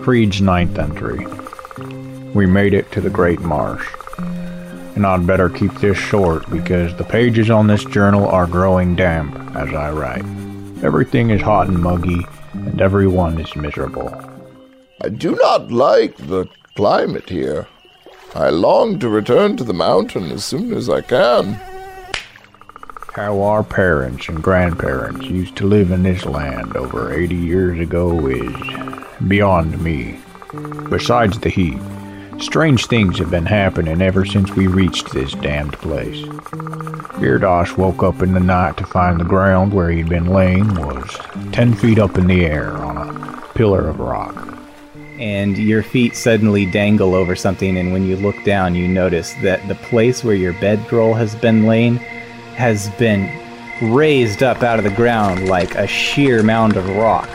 Creed's ninth entry. We made it to the Great Marsh. And I'd better keep this short because the pages on this journal are growing damp as I write. Everything is hot and muggy, and everyone is miserable. I do not like the climate here. I long to return to the mountain as soon as I can. How our parents and grandparents used to live in this land over 80 years ago is beyond me. Besides the heat, strange things have been happening ever since we reached this damned place. Firdaus woke up in the night to find the ground where he'd been laying was 10 feet up in the air on a pillar of rock. And your feet suddenly dangle over something, and when you look down, you notice that the place where your bedroll has been laying has been raised up out of the ground like a sheer mound of rock,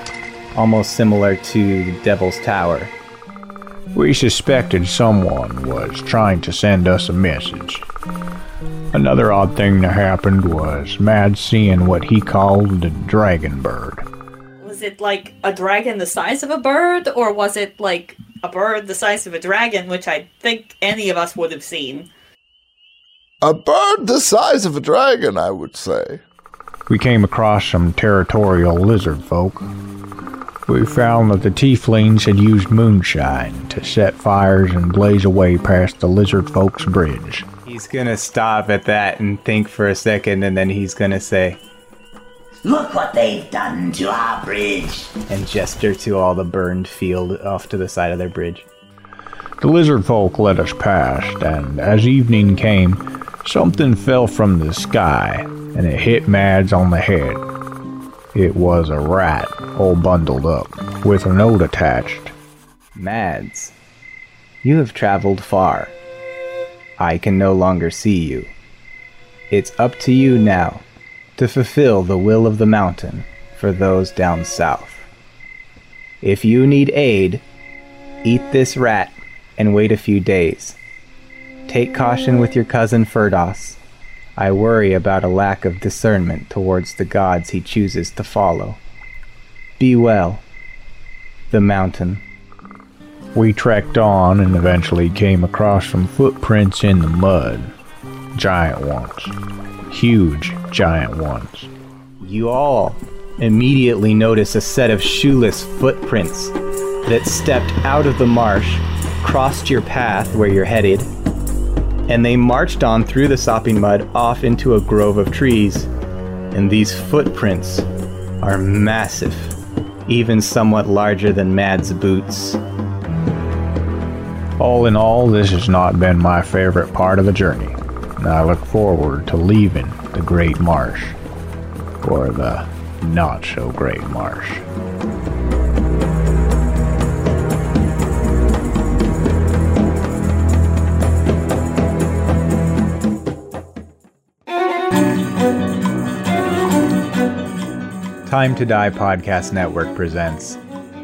almost similar to the Devil's Tower. We suspected someone was trying to send us a message. Another odd thing that happened was Mads seeing what he called the dragon bird. Was it like a dragon the size of a bird, or was it like a bird the size of a dragon, which I think any of us would have seen? A bird the size of a dragon, I would say. We came across some territorial lizard folk. We found that the tieflings had used moonshine to set fires and blaze away past the lizard folk's bridge. He's gonna stop at that and think for a second, and then he's gonna say, Look what they've done to our bridge. and gesture to all the burned field off to the side of their bridge. The lizard folk let us past, and as evening came, something fell from the sky and it hit Mads on the head. It was a rat, all bundled up, with a note attached. Mads, you have traveled far. I can no longer see you. It's up to you now to fulfill the will of the mountain for those down south. If you need aid, eat this rat and wait a few days. Take caution with your cousin Firdaus. I worry about a lack of discernment towards the gods he chooses to follow. Be well. The mountain. We trekked on and eventually came across some footprints in the mud. Giant ones. Huge giant ones. You all immediately notice a set of shoeless footprints that stepped out of the marsh, crossed your path where you're headed, and they marched on through the sopping mud off into a grove of trees. And these footprints are massive, even somewhat larger than Mad's boots. All in all, this has not been my favorite part of the journey. And I look forward to leaving the Great Marsh. Or the not so great marsh. Time to Die Podcast Network presents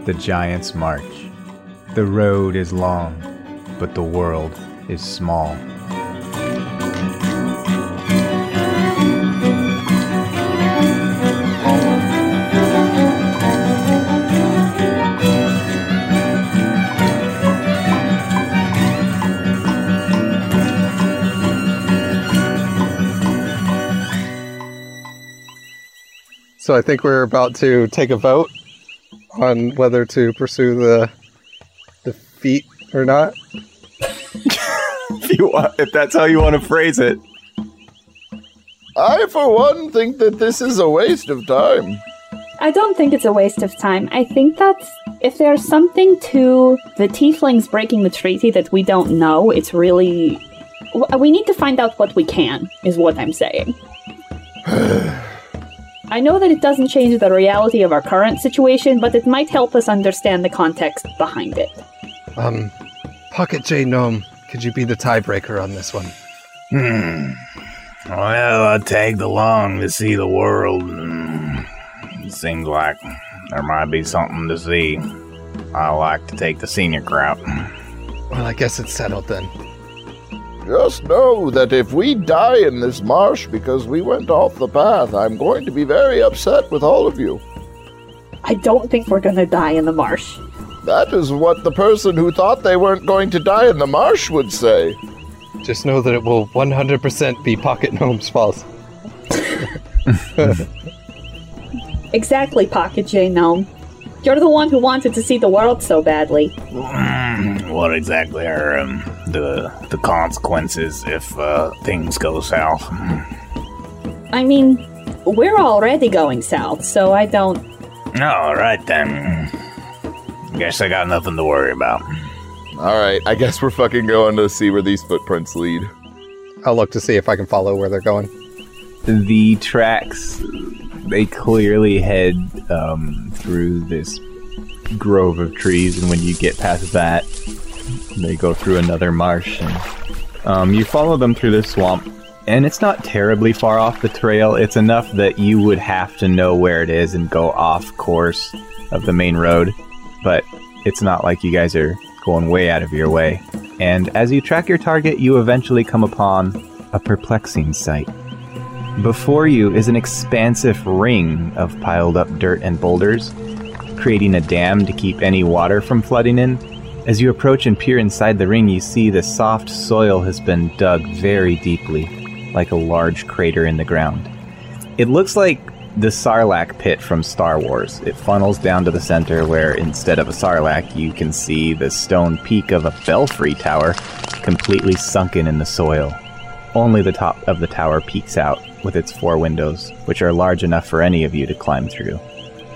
The Giant's March. The road is long, but the world is small. So I think we're about to take a vote on whether to pursue the the feat or not. if, you want, if that's how you want to phrase it. I, for one, think that this is a waste of time. I don't think it's a waste of time. I think that if there's something to the tieflings breaking the treaty that we don't know, it's really. We need to find out what we can, is what I'm saying. I know that it doesn't change the reality of our current situation, but it might help us understand the context behind it. Um, Pocket J Gnome, could you be the tiebreaker on this one? Hmm. Well, I tagged along to see the world. It seems like there might be something to see. I like to take the senior crowd. Well, I guess it's settled then. Just know that if we die in this marsh because we went off the path, I'm going to be very upset with all of you. I don't think we're gonna die in the marsh. That is what the person who thought they weren't going to die in the marsh would say. Just know that it will 100% be Pocket Gnome's fault. Exactly, Pocket J Gnome. You're the one who wanted to see the world so badly. Mm, what exactly are um, the the consequences if uh, things go south? I mean, we're already going south, so I don't. All right then. Guess I got nothing to worry about. All right, I guess we're fucking going to see where these footprints lead. I'll look to see if I can follow where they're going. The tracks, they clearly head um, through this grove of trees, and when you get past that, they go through another marsh. And, um, you follow them through this swamp, and it's not terribly far off the trail. It's enough that you would have to know where it is and go off course of the main road, but it's not like you guys are going way out of your way. And as you track your target, you eventually come upon a perplexing sight. Before you is an expansive ring of piled up dirt and boulders, creating a dam to keep any water from flooding in. As you approach and peer inside the ring, you see the soft soil has been dug very deeply, like a large crater in the ground. It looks like the Sarlacc pit from Star Wars. It funnels down to the center where instead of a Sarlacc, you can see the stone peak of a belfry tower completely sunken in the soil. Only the top of the tower peeks out with its four windows, which are large enough for any of you to climb through,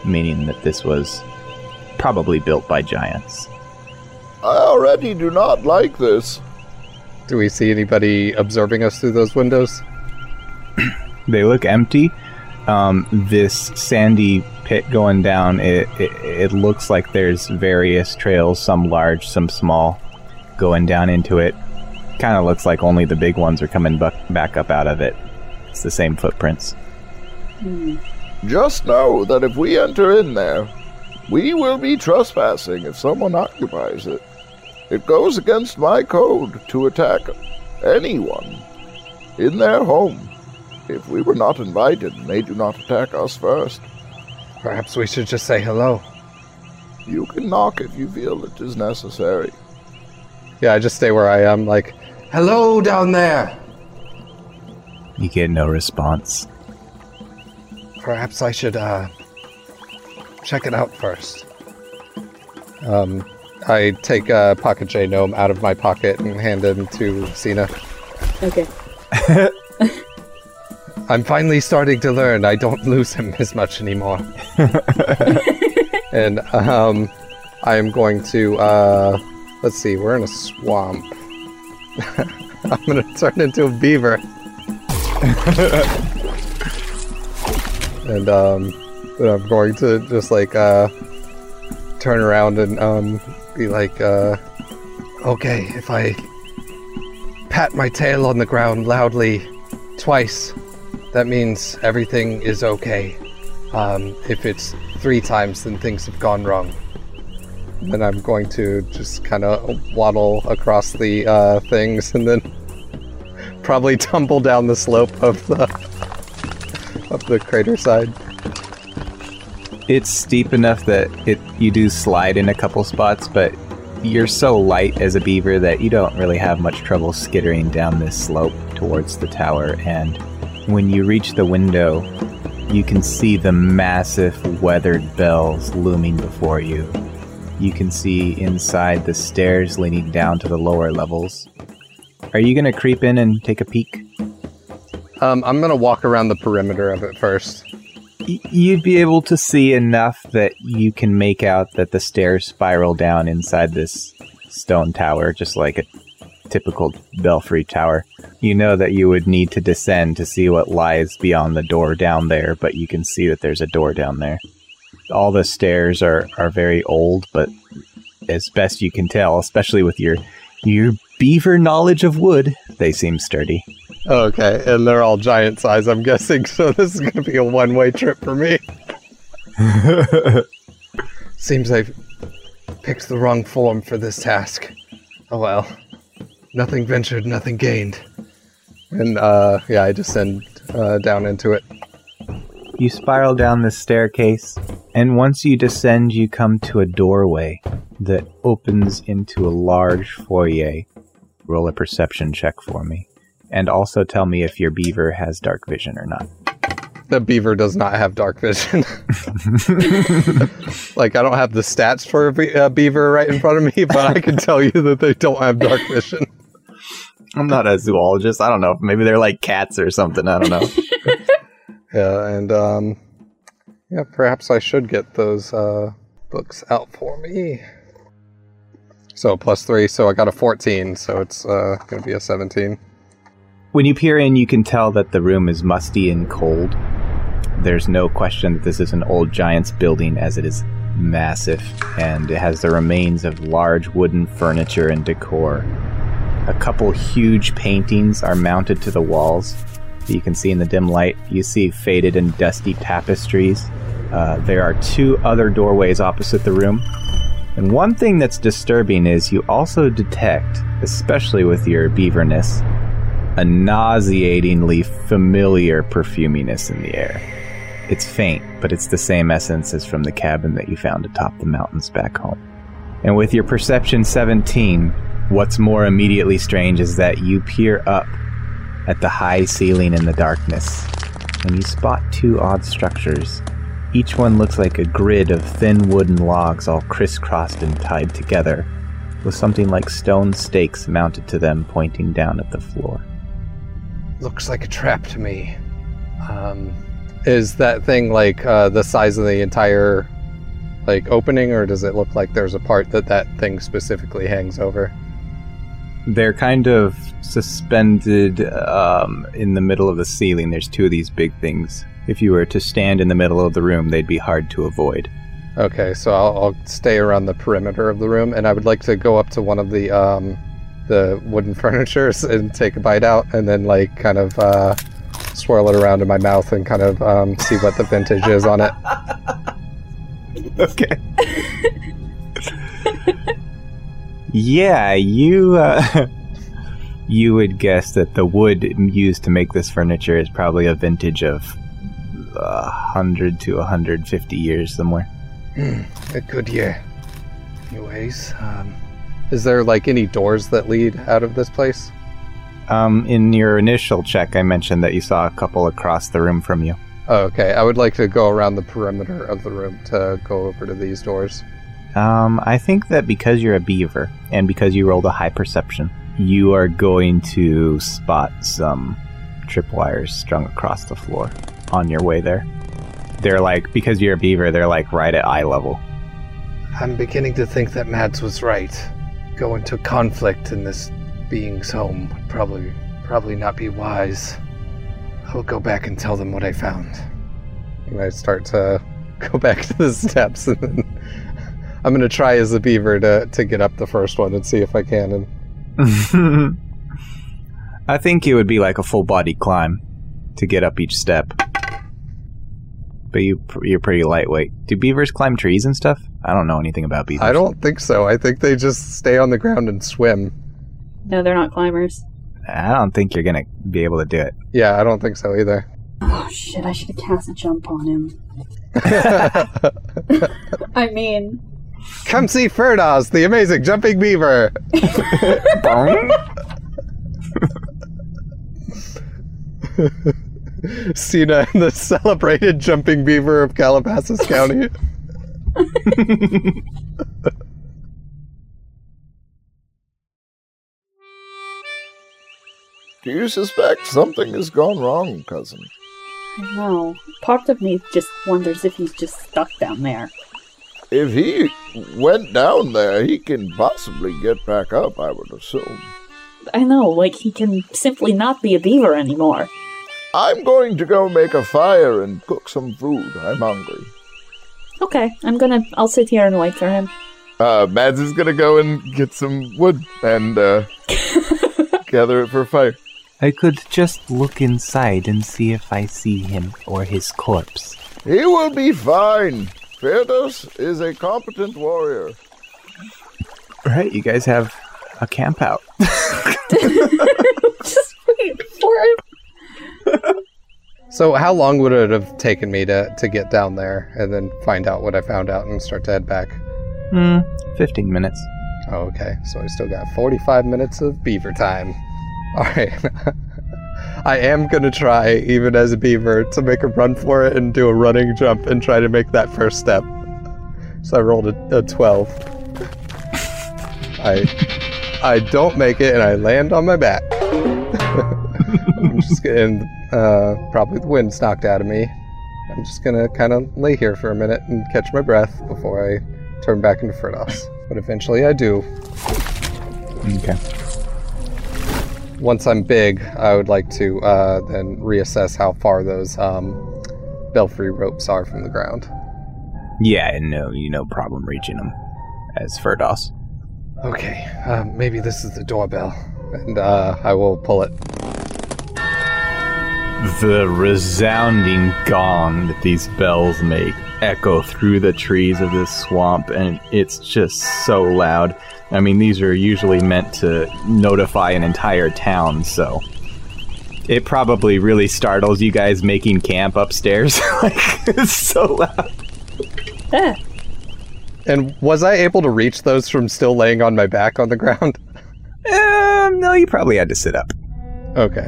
meaning that this was probably built by giants. I already do not like this. Do we see anybody observing us through those windows? They look empty. Um, this sandy pit going down, it, it, it looks like there's various trails, some large, some small, going down into it. Kind of looks like only the big ones are coming bu- back up out of it. It's the same footprints. Hmm. Just know that if we enter in there, we will be trespassing if someone occupies it. It goes against my code to attack anyone in their home. If we were not invited, they do not attack us first. Perhaps we should just say hello. You can knock if you feel it is necessary. Yeah, I just stay where I am, like, hello down there. You get no response. Perhaps I should, uh, check it out first. Um, I take uh, Pocket J Gnome out of my pocket and hand him to Signe. Okay. I'm finally starting to learn I don't lose him as much anymore. and um, I am going to, uh, let's see, we're in a swamp. I'm to turn into a beaver. and um, then I'm going to just like uh, turn around and um, be like, uh, okay, if I pat my tail on the ground loudly twice, that means everything is okay. Um, if it's three times, then things have gone wrong. Then I'm going to just kind of waddle across the uh, things and then probably tumble down the slope of the of the crater side. It's steep enough that it you do slide in a couple spots, but you're so light as a beaver that you don't really have much trouble skittering down this slope towards the tower. And when you reach the window, you can see the massive weathered bells looming before you. You can see inside the stairs leading down to the lower levels. Are you gonna creep in and take a peek? Um, I'm gonna walk around the perimeter of it first. Y- you'd be able to see enough that you can make out that the stairs spiral down inside this stone tower, just like a typical belfry tower. You know that you would need to descend to see what lies beyond the door down there, but you can see that there's a door down there. All the stairs are, are very old, but as best you can tell, especially with your your beaver knowledge of wood, they seem sturdy. Okay, and they're all giant size, I'm guessing, so this is gonna be a one way trip for me. Seems I've picked the wrong form for this task. Oh well. Nothing ventured, nothing gained. And uh yeah, I descend uh, down into it. You spiral down this staircase, And once you descend, you come to a doorway that opens into a large foyer. Roll a perception check for me. And also tell me if your beaver has dark vision or not. The beaver does not have dark vision. like I don't have the stats for a be- a beaver right in front of me, but I can tell you that they don't have dark vision. I'm not a zoologist. I don't know. Maybe they're like cats or something. I don't know. Yeah, and um, yeah, perhaps I should get those uh, books out for me. So plus three, so I got a 14, so it's uh, gonna be a 17. When you peer in, you can tell that the room is musty and cold. There's no question that this is an old giant's building, as it is massive, and it has the remains of large wooden furniture and decor. A couple huge paintings are mounted to the walls. That You can see in the dim light. You see faded and dusty tapestries. Uh, there are two other doorways opposite the room. And one thing that's disturbing is you also detect, especially with your beaverness, a nauseatingly familiar perfuminess in the air. It's faint, but it's the same essence as from the cabin that you found atop the mountains back home. And with your perception 17, what's more immediately strange is that you peer up at the high ceiling in the darkness, and you spot two odd structures. Each one looks like a grid of thin wooden logs all crisscrossed and tied together, with something like stone stakes mounted to them pointing down at the floor. Looks like a trap to me. Um, is that thing like uh, the size of the entire like opening, or does it look like there's a part that that thing specifically hangs over? They're kind of suspended um, in the middle of the ceiling. There's two of these big things. If you were to stand in the middle of the room, they'd be hard to avoid. Okay, so I'll, I'll stay around the perimeter of the room, and I would like to go up to one of the um, the wooden furnitures and take a bite out, and then like kind of uh, swirl it around in my mouth and kind of um, see what the vintage is on it. Okay. yeah, you uh, you would guess that the wood used to make this furniture is probably a vintage of a hundred to hundred fifty years somewhere. A good year. Anyways, um, is there like any doors that lead out of this place? Um, in your initial check, I mentioned that you saw a couple across the room from you. Oh, okay, I would like to go around the perimeter of the room to go over to these doors. Um, I think that because you're a beaver and because you rolled a high perception, you are going to spot some tripwires strung across the floor on your way there. They're like because you're a beaver, they're like right at eye level. I'm beginning to think that Mads was right. Go into conflict in this being's home would probably probably not be wise. I will go back and tell them what I found. And I start to go back to the steps and then I'm gonna try as a beaver to, to get up the first one and see if I can and I think it would be like a full body climb to get up each step. But you you're pretty lightweight. Do beavers climb trees and stuff? I don't know anything about beavers. I don't think so. I think they just stay on the ground and swim. No, they're not climbers. I don't think you're gonna be able to do it. Yeah, I don't think so either. Oh shit, I should have cast a jump on him. I mean, Come see Firdaus, the amazing jumping beaver. Signe and the celebrated jumping beaver of Calaveras County. Do you suspect something has gone wrong, cousin? I know. Part of me just wonders if he's just stuck down there. If he went down there, he can possibly get back up, I would assume. I know, like he can simply not be a beaver anymore. I'm going to go make a fire and cook some food. I'm hungry. Okay, I'm gonna. I'll sit here and wait for him. Uh, Mads is gonna go and get some wood and uh, gather it for a fire. I could just look inside and see if I see him or his corpse. He will be fine. Firdaus is a competent warrior. Right, you guys have a camp out. just wait for him. So, how long would it have taken me to, to get down there and then find out what I found out and start to head back? Hmm, 15 minutes. Oh, okay. So I still got 45 minutes of beaver time. All right. I am to try, even as a beaver, to make a run for it and do a running jump and try to make that first step. So I rolled a, a 12. I I don't make it and I land on my back. I'm just getting uh, probably the wind's knocked out of me. I'm just gonna kind of lay here for a minute and catch my breath before I turn back into Firdaus. But eventually I do. Okay. Once I'm big, I would like to uh, then reassess how far those um, belfry ropes are from the ground. Yeah, no, you no problem reaching them as Firdaus. Okay, uh, maybe this is the doorbell, and uh, I will pull it. The resounding gong that these bells make echo through the trees of this swamp, and it's just so loud. I mean, these are usually meant to notify an entire town, so it probably really startles you guys making camp upstairs. like, it's so loud. Eh, And was I able to reach those from still laying on my back on the ground? Um, no, you probably had to sit up. Okay.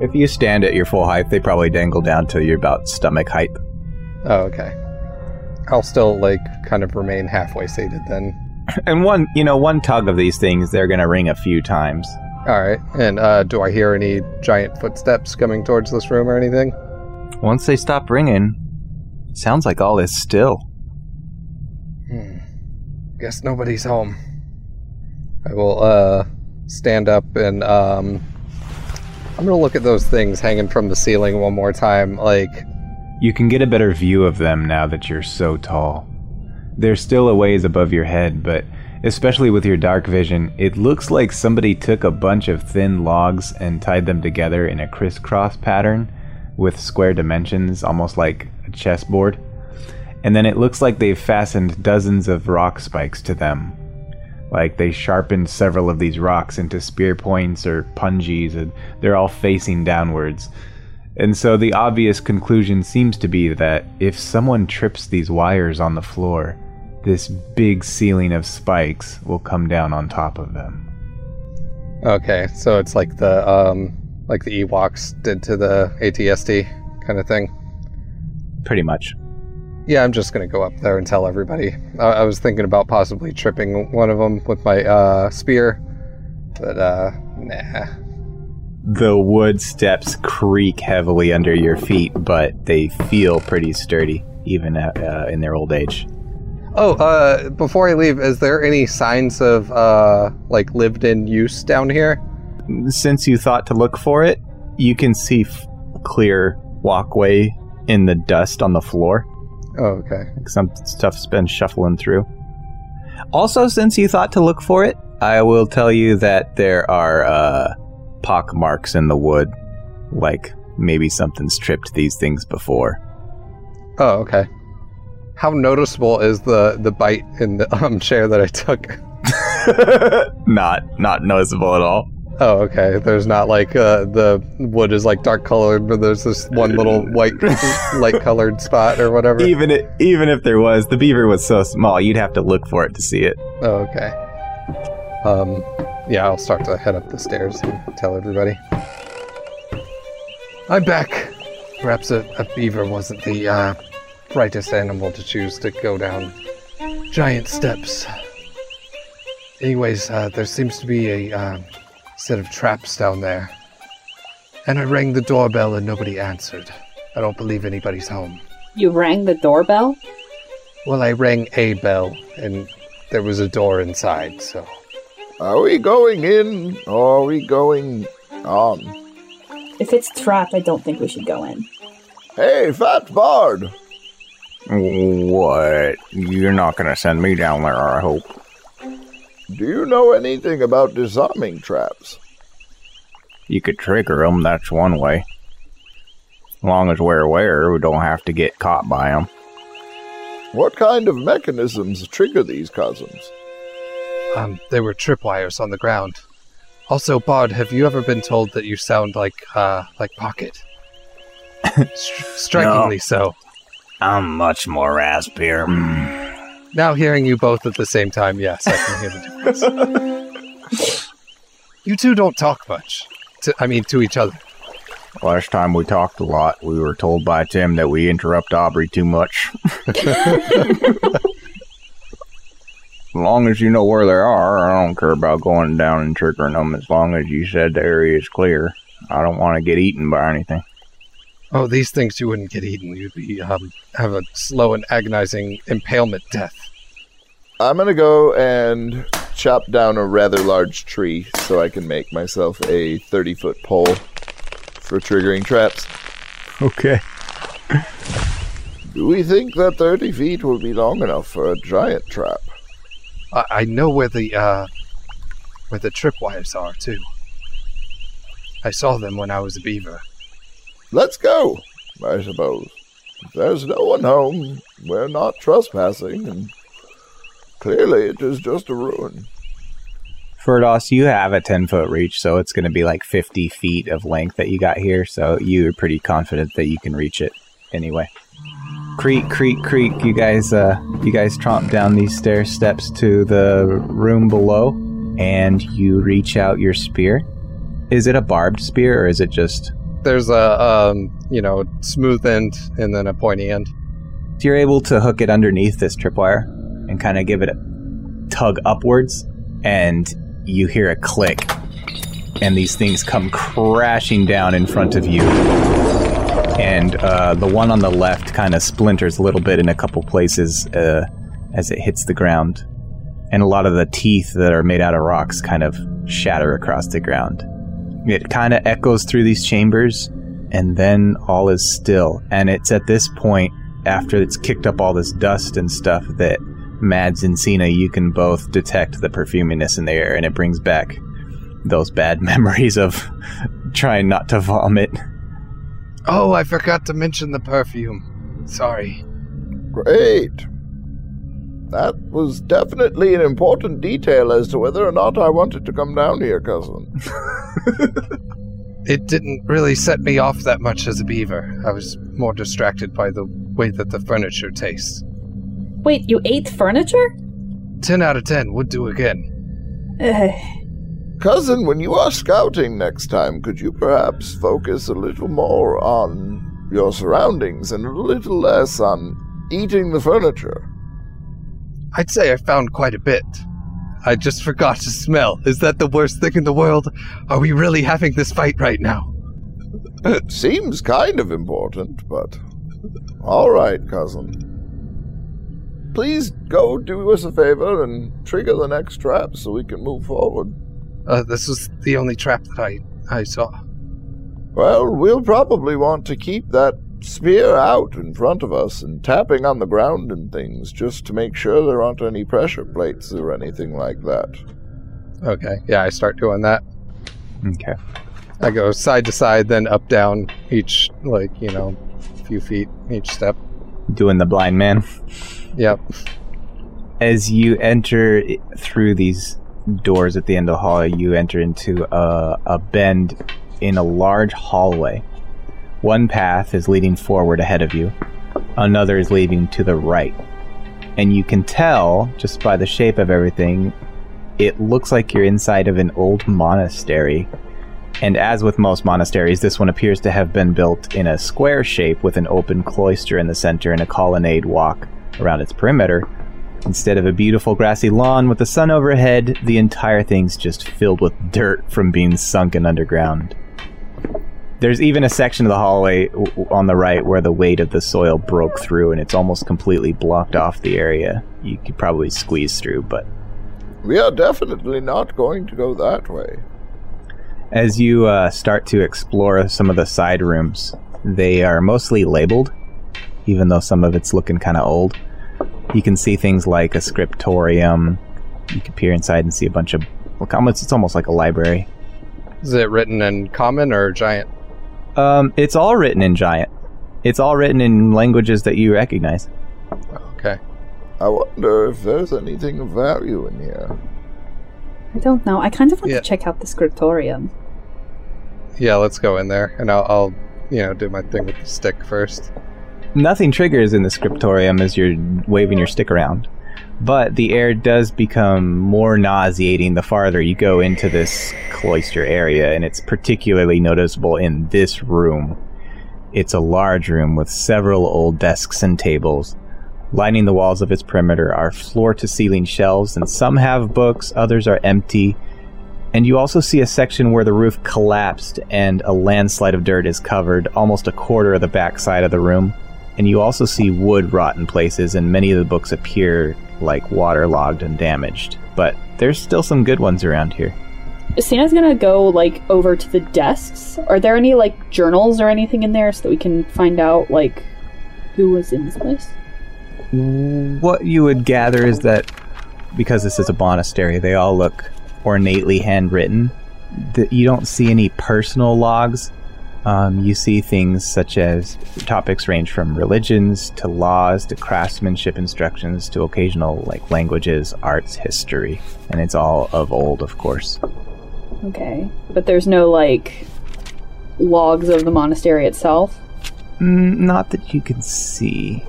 If you stand at your full height, they probably dangle down to your about stomach height. Oh, okay. I'll still, like, kind of remain halfway seated then. And one, you know, one tug of these things, they're gonna ring a few times. Alright, and uh, do I hear any giant footsteps coming towards this room or anything? Once they stop ringing, sounds like all is still. Hmm. Guess nobody's home. I will uh stand up and um I'm gonna look at those things hanging from the ceiling one more time, like You can get a better view of them now that you're so tall. They're still a ways above your head, but especially with your dark vision, it looks like somebody took a bunch of thin logs and tied them together in a crisscross pattern with square dimensions, almost like a chessboard. And then it looks like they've fastened dozens of rock spikes to them. Like they sharpened several of these rocks into spear points or punjies, and they're all facing downwards. And so the obvious conclusion seems to be that if someone trips these wires on the floor, this big ceiling of spikes will come down on top of them. okay, so it's like the um like the Ewoks did to the AT-ST kind of thing. Pretty much. Yeah, I'm just gonna go up there and tell everybody. I, I was thinking about possibly tripping one of them with my uh spear, but uh nah. The wood steps creak heavily under your feet, but they feel pretty sturdy, even uh, uh, in their old age. Oh, uh, before I leave, is there any signs of uh, like lived in use down here? Since you thought to look for it, you can see f- clear walkway in the dust on the floor. Oh, okay. Like some stuff's been shuffling through. Also, since you thought to look for it, I will tell you that there are uh, pock marks in the wood, like maybe something's tripped these things before. Oh, okay. How noticeable is the the bite in the um, chair that I took? not not noticeable at all. Oh, okay. There's not like uh, the wood is like dark colored, but there's this one little white light colored spot or whatever. Even it, even if there was, the beaver was so small, you'd have to look for it to see it. Oh, okay. Um, yeah, I'll start to head up the stairs and tell everybody. I'm back. Perhaps a, a beaver wasn't the uh, brightest animal to choose to go down giant steps. Anyways, uh, there seems to be a uh, set of traps down there. And I rang the doorbell and nobody answered. I don't believe anybody's home. you rang the doorbell? Well, I rang a bell and there was a door inside, so. Are we going in or are we going on? If it's trap, I don't think we should go in. Hey, Fat Bard! What? You're not gonna send me down there, I hope. Do you know anything about disarming traps? You could trigger 'em, that's one way. As long as we're aware, we don't have to get caught by 'em. What kind of mechanisms trigger these cousins? Um, there were tripwires on the ground. Also, Bod, have you ever been told that you sound like, uh, like Pocket? Str- strikingly so. I'm much more raspier. Mm. Now hearing you both at the same time, yes, I can hear the difference. you two don't talk much. To, I mean, to each other. Last time we talked a lot, we were told by Tim that we interrupt Aubree too much. as long as you know where they are, I don't care about going down and triggering them as long as you said the area is clear. I don't want to get eaten by anything. Oh, these things you wouldn't get eaten. You'd be um, have a slow and agonizing impalement death. I'm gonna go and chop down a rather large tree so I can make myself a 30 foot pole for triggering traps. Okay. Do we think that 30 feet will be long enough for a giant trap? I, I know where the uh, where the tripwires are too. I saw them when I was a beaver. Let's go, I suppose. If there's no one home, we're not trespassing, and clearly it is just a ruin. Firdaus, you have a 10 foot reach, so it's going to be like 50 feet of length that you got here, so you're pretty confident that you can reach it anyway. Creak, creak, creak. You guys, uh, you guys tromp down these stair steps to the room below, and you reach out your spear. Is it a barbed spear, or is it just There's a um, you know smooth end and then a pointy end. So you're able to hook it underneath this tripwire and kind of give it a tug upwards, and you hear a click, and these things come crashing down in front of you. And uh, the one on the left kind of splinters a little bit in a couple places uh, as it hits the ground. And a lot of the teeth that are made out of rocks kind of shatter across the ground. It kind of echoes through these chambers, and then all is still. And it's at this point, after it's kicked up all this dust and stuff, that Mads and Signe, you can both detect the perfuminess in the air, and it brings back those bad memories of trying not to vomit. Oh, I forgot to mention the perfume. Sorry. Great. That was definitely an important detail as to whether or not I wanted to come down here, cousin. It didn't really set me off that much as a beaver. I was more distracted by the way that the furniture tastes. Wait, you ate furniture? 10 out of 10 would do again. Ugh. Cousin, when you are scouting next time, could you perhaps focus a little more on your surroundings and a little less on eating the furniture? I'd say I found quite a bit. I just forgot to smell. Is that the worst thing in the world? Are we really having this fight right now? It seems kind of important, but. All right, cousin. Please go do us a favor and trigger the next trap so we can move forward. Uh, this was the only trap that I, I saw. Well, we'll probably want to keep that spear out in front of us and tapping on the ground and things just to make sure there aren't any pressure plates or anything like that. Okay, yeah, I start doing that. Okay. I go side to side, then up, down, each, like, you know, few feet each step. Doing the blind man. Yep. As you enter through these doors at the end of the hall, you enter into a, a bend in a large hallway. One path is leading forward ahead of you, another is leading to the right. And you can tell, just by the shape of everything, it looks like you're inside of an old monastery. And as with most monasteries, this one appears to have been built in a square shape with an open cloister in the center and a colonnade walk around its perimeter. Instead of a beautiful grassy lawn with the sun overhead, the entire thing's just filled with dirt from being sunken underground. There's even a section of the hallway w- w- on the right where the weight of the soil broke through and it's almost completely blocked off the area. You could probably squeeze through, but We are definitely not going to go that way. As you uh, start to explore some of the side rooms, they are mostly labeled, even though some of it's looking kind of old. You can see things like a scriptorium. You can peer inside and see a bunch of. Well, almost, it's almost like a library. Is it written in common or giant? Um, it's all written in giant. It's all written in languages that you recognize. Okay. I wonder if there's anything of value in here. I don't know. I kind of want Yeah. to check out the scriptorium. Yeah, let's go in there, and I'll, I'll you know, do my thing with the stick first. Nothing triggers in the scriptorium as you're waving your stick around. But the air does become more nauseating the farther you go into this cloister area, and it's particularly noticeable in this room. It's a large room with several old desks and tables. Lining the walls of its perimeter are floor to ceiling shelves, and some have books, others are empty. And you also see a section where the roof collapsed and a landslide of dirt is covered almost a quarter of the back side of the room. And you also see wood rot in places, and many of the books appear like waterlogged and damaged. But there's still some good ones around here. Signe's gonna go like over to the desks. Are there any like journals or anything in there so that we can find out like who was in this place? What you would gather is that because this is a monastery, they all look ornately handwritten. That you don't see any personal logs. Um, you see things such as topics range from religions to laws to craftsmanship instructions to occasional like languages, arts, history, and it's all of old, of course. Okay. But there's no like logs of the monastery itself. Mm, not that you can see,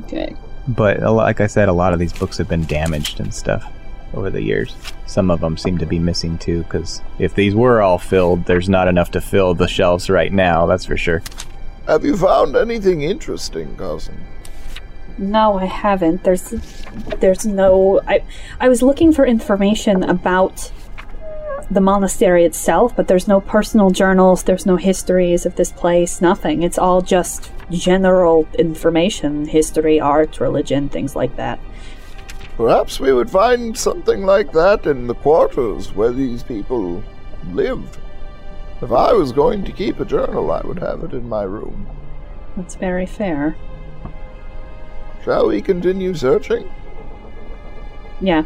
Okay. but like I said, a lot of these books have been damaged and stuff over the years. Some of them seem to be missing too, because if these were all filled, there's not enough to fill the shelves right now. That's for sure. Have you found anything interesting, cousin? No, I haven't. There's there's no I I was looking for information about the monastery itself, but there's no personal journals, there's no histories of this place, nothing. It's all just general information, history, art, religion, things like that. Perhaps we would find something like that in the quarters where these people lived. If I was going to keep a journal, I would have it in my room. That's very fair. Shall we continue searching? Yeah.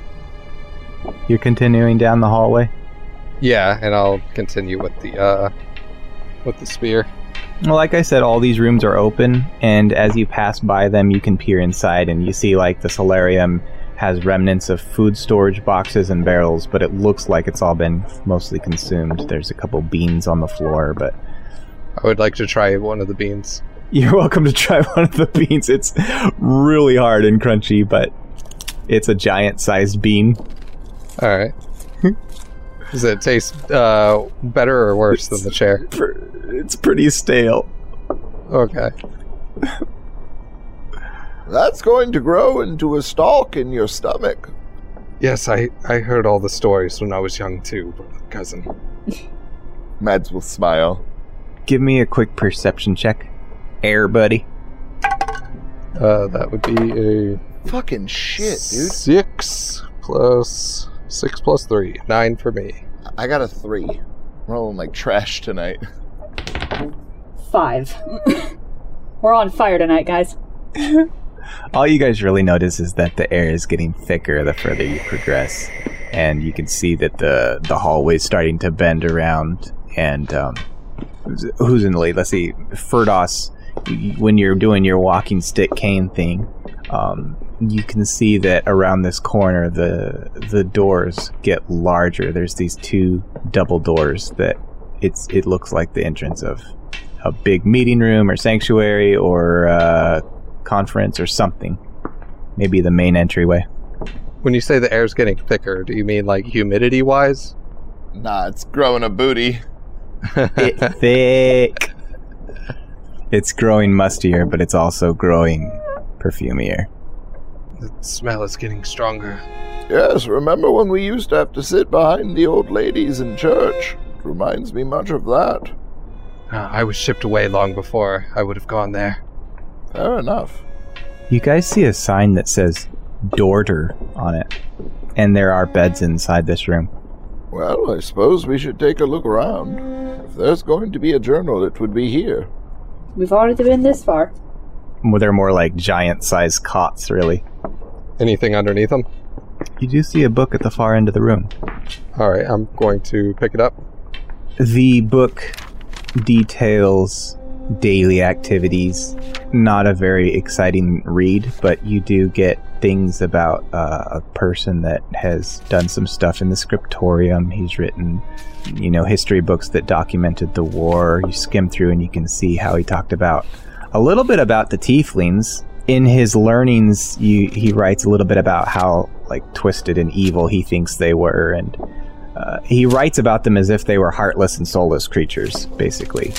You're continuing down the hallway. Yeah, and I'll continue with the uh with the spear. Well, like I said, all these rooms are open, and as you pass by them, you can peer inside, and you see like the cellarium has remnants of food storage boxes and barrels, but it looks like it's all been mostly consumed. There's a couple beans on the floor, but I would like to try one of the beans. you're welcome to try one of the beans. It's really hard and crunchy, but it's a giant-sized bean. All right. Does it taste uh, better or worse than the chair? Pr- It's pretty stale. Okay. That's going to grow into a stalk in your stomach. Yes, I I heard all the stories when I was young too, cousin. Mads will smile. Give me a quick perception check, air buddy. Uh, that would be a Fucking shit, dude. six plus six plus three, nine for me. I got a three. Rolling like trash tonight. Five. We're on fire tonight, guys. All you guys really notice is that the air is getting thicker the further you progress, and you can see that the the hallway's starting to bend around. And um, who's in the lead? Let's see, Firdaus. When you're doing your walking stick cane thing, um, you can see that around this corner the the doors get larger. There's these two double doors that it's it looks like the entrance of a big meeting room or sanctuary or uh, conference or something. Maybe the main entryway. When you say the air's getting thicker, do you mean like humidity wise? Nah, it's growing a booty. It thick. It's growing mustier, but it's also growing perfumier. The smell is getting stronger. Yes, remember when we used to have to sit behind the old ladies in church? It reminds me much of that. Uh, I was shipped away long before I would have gone there. Fair enough. You guys see a sign that says Dorter on it, and there are beds inside this room. Well, I suppose we should take a look around. If there's going to be a journal, it would be here. We've already been this far. Well, They're more like giant-sized cots, really. Anything underneath them? You do see a book at the far end of the room. All right, I'm going to pick it up. The book details daily activities. Not a very exciting read, but you do get things about uh, a person that has done some stuff in the scriptorium. He's written, you know, history books that documented the war. You skim through and you can see how he talked about a little bit about the tieflings. In his learnings, you, he writes a little bit about how like twisted and evil he thinks they were, and uh, he writes about them as if they were heartless and soulless creatures, basically.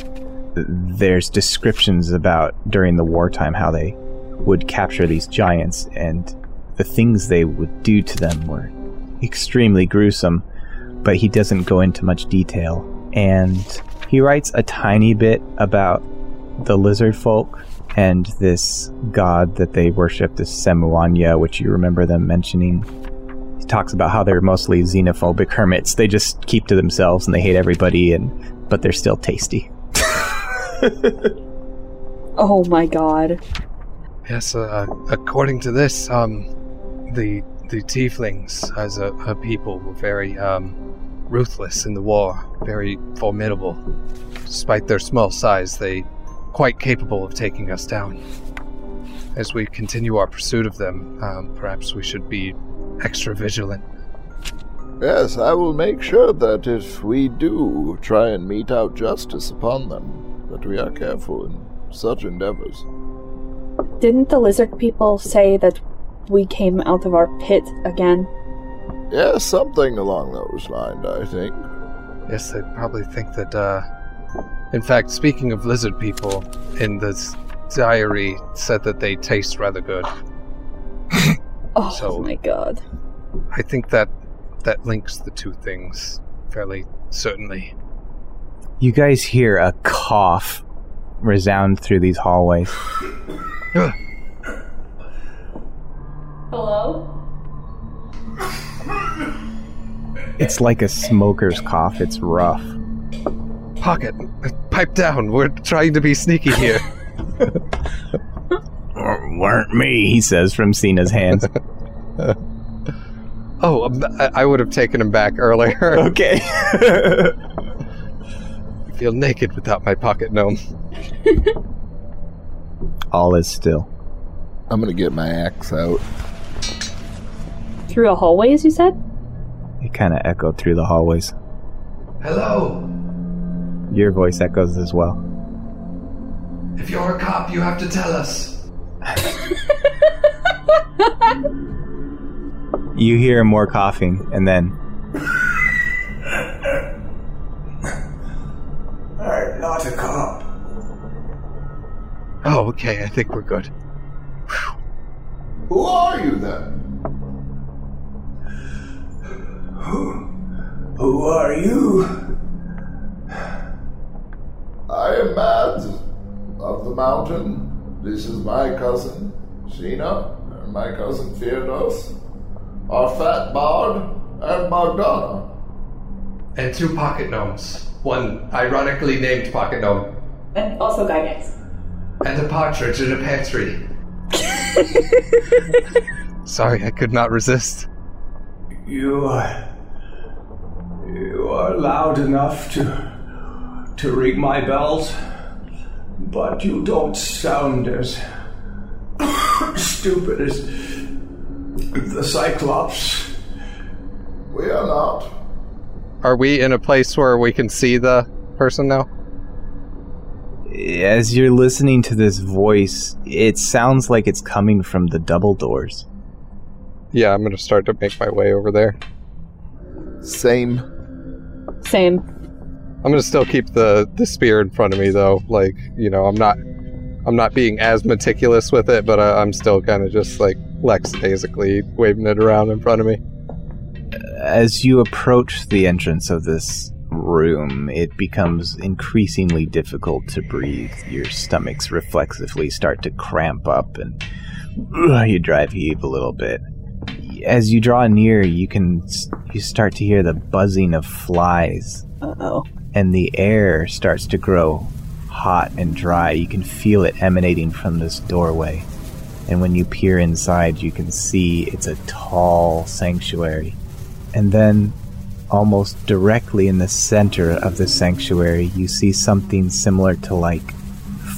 There's descriptions about during the wartime how they would capture these giants, and the things they would do to them were extremely gruesome, but he doesn't go into much detail. And he writes a tiny bit about the lizard folk and this god that they worship, this Semuanya, which you remember them mentioning. He talks about how they're mostly xenophobic hermits. They just keep to themselves and they hate everybody, and but they're still tasty. Oh my god. Yes, uh, according to this, um, the the tieflings as a, a people were very um, ruthless in the war, very formidable. Despite their small size, they quite capable of taking us down. As we continue our pursuit of them, um, perhaps we should be extra vigilant. Yes, I will make sure that if we do try and mete out justice upon them, that we are careful in such endeavors. Didn't the lizard people say that we came out of our pit again? Yes, something along those lines, I think. Yes, they probably think that. Uh, in fact, speaking of lizard people, in this diary said that they taste rather good. Oh So- my god. I think that that links the two things fairly certainly. You guys hear a cough resound through these hallways. Hello? It's like a smoker's cough. It's rough. Pocket, pipe down. We're trying to be sneaky here. Weren't me, he says from Signe's hands. oh, um, I, I would have taken him back earlier. okay. I feel naked without my pocket gnome. All is still. I'm gonna get my axe out. Through a hallway, as you said? It kind of echoed through the hallways. Hello. Your voice echoes as well. If you're a cop, you have to tell us. You hear more coughing, and then okay. I think we're good. Who are you then? Who who are you? I am Mad of the mountain. This is my cousin, Signe, and my cousin Firdaus, our fat bard, and Magdana. And two pocket gnomes. One ironically named pocket gnome. And also Gygax. And a partridge in a pantry. Sorry, I could not resist. You are. You are loud enough to. to ring my bells, but you don't sound as. stupid as. the Cyclops. We are not. Are we in a place where we can see the person now? As you're listening to this voice, it sounds like it's coming from the double doors. Yeah, I'm gonna start to make my way over there. Same. Same. I'm gonna still keep the the spear in front of me though. Like you know, I'm not I'm not being as meticulous with it, but I, I'm still kind of just like Lex basically waving it around in front of me. As you approach the entrance of this room, it becomes increasingly difficult to breathe. Your stomachs reflexively start to cramp up and ugh, you drive heave a little bit. As you draw near, you can you start to hear the buzzing of flies Uh oh. and the air starts to grow hot and dry. You can feel it emanating from this doorway. And when you peer inside, you can see it's a tall sanctuary. And then, almost directly in the center of the sanctuary, you see something similar to like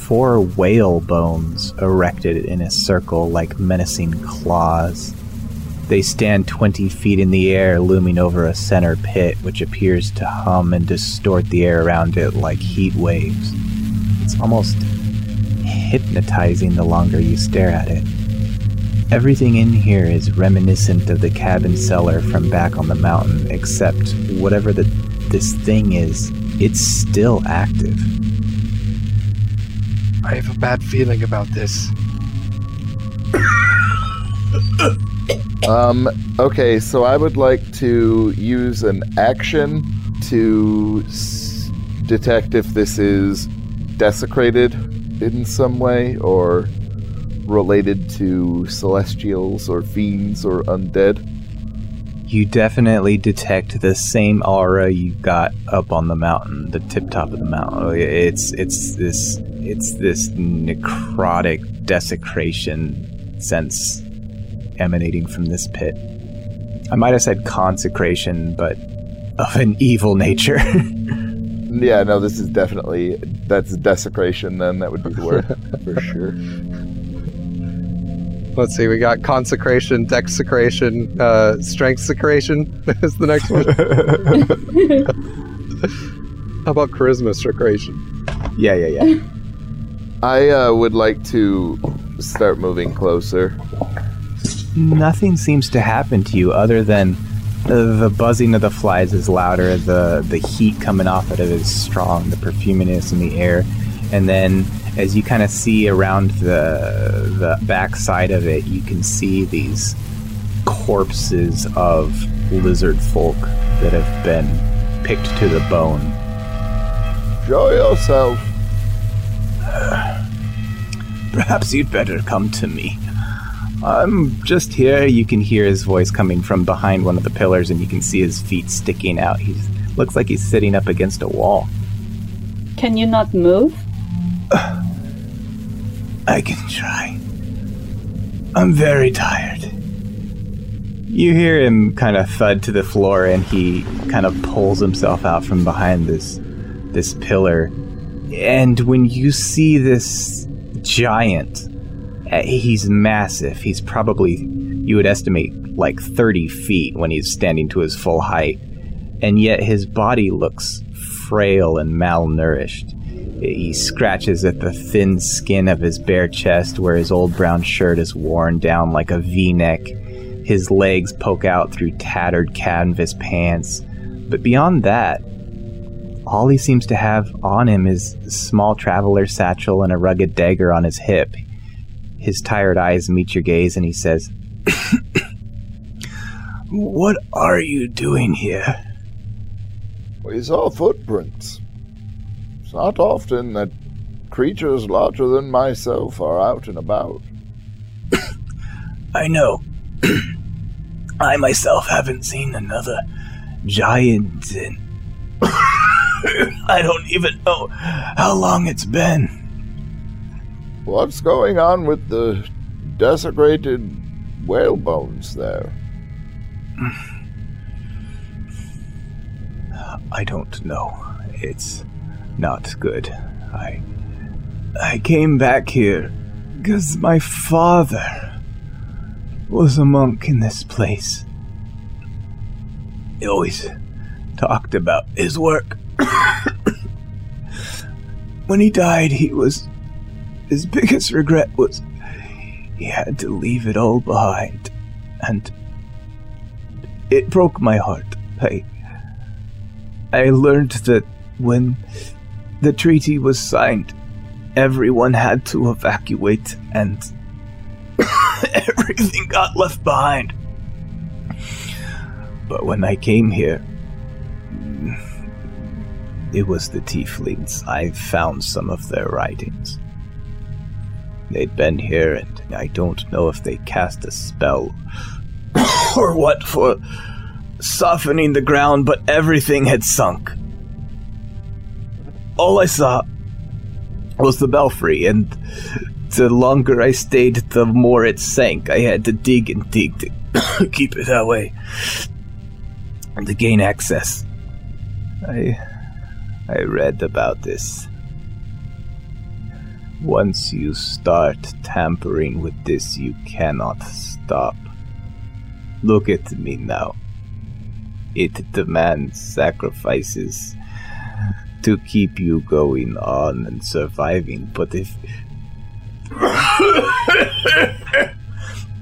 four whale bones erected in a circle like menacing claws. They stand 20 feet in the air, looming over a center pit, which appears to hum and distort the air around it like heat waves. It's almost hypnotizing the longer you stare at it. Everything in here is reminiscent of the cabin cellar from back on the mountain, except whatever the, this thing is, it's still active. I have a bad feeling about this. Um, okay, so I would like to use an action to s- detect if this is desecrated in some way or related to celestials or fiends or undead. You definitely detect the same aura you got up on the mountain, the tip top of the mountain. Oh, it's it's this it's this necrotic desecration sense emanating from this pit. I might have said consecration, but of an evil nature. Yeah, no, this is definitely that's desecration. Then that would be the word for sure. Let's see, we got consecration, desecration, uh, strength secretion is the next one. How about charisma secretion? yeah, yeah, yeah. I uh, would like to start moving closer. Nothing seems to happen to you other than the, the buzzing of the flies is louder, the the heat coming off of it is strong, the perfuminess in the air, and then as you kind of see around the the backside of it, you can see these corpses of lizard folk that have been picked to the bone. Show yourself. Perhaps you'd better come to me. I'm just here. You can hear his voice coming from behind one of the pillars, and you can see his feet sticking out. He looks like he's sitting up against a wall. Can you not move? I can try. I'm very tired. You hear him kind of thud to the floor, and he kind of pulls himself out from behind this this pillar. And when you see this giant, uh, he's massive. He's probably you would estimate like 30 feet when he's standing to his full height, and yet his body looks frail and malnourished. He scratches at the thin skin of his bare chest where his old brown shirt is worn down like a v neck. His legs poke out through tattered canvas pants. But beyond that, all he seems to have on him is a small traveler satchel and a rugged dagger on his hip. His tired eyes meet your gaze and he says, What are you doing here? We saw footprints. It's not often that creatures larger than myself are out and about. I know. I myself haven't seen another giant in. I don't even know how long it's been. What's going on with the desecrated whale bones there? I don't know. It's not good. I. I came back here because my father was a monk in this place. He always talked about his work. when he died, he was. His biggest regret was he had to leave it all behind. And. It broke my heart. I. I learned that when the treaty was signed, everyone had to evacuate and everything got left behind. But when I came here, it was the Tieflings. I found some of their writings. They'd been here, and I don't know if they cast a spell or what for softening the ground, but everything had sunk. All I saw was the belfry, and the longer I stayed, the more it sank. I had to dig and dig to keep it that way. And to gain access. I I read about this. Once you start tampering with this, you cannot stop. Look at me now. It demands sacrifices to keep you going on and surviving, but if.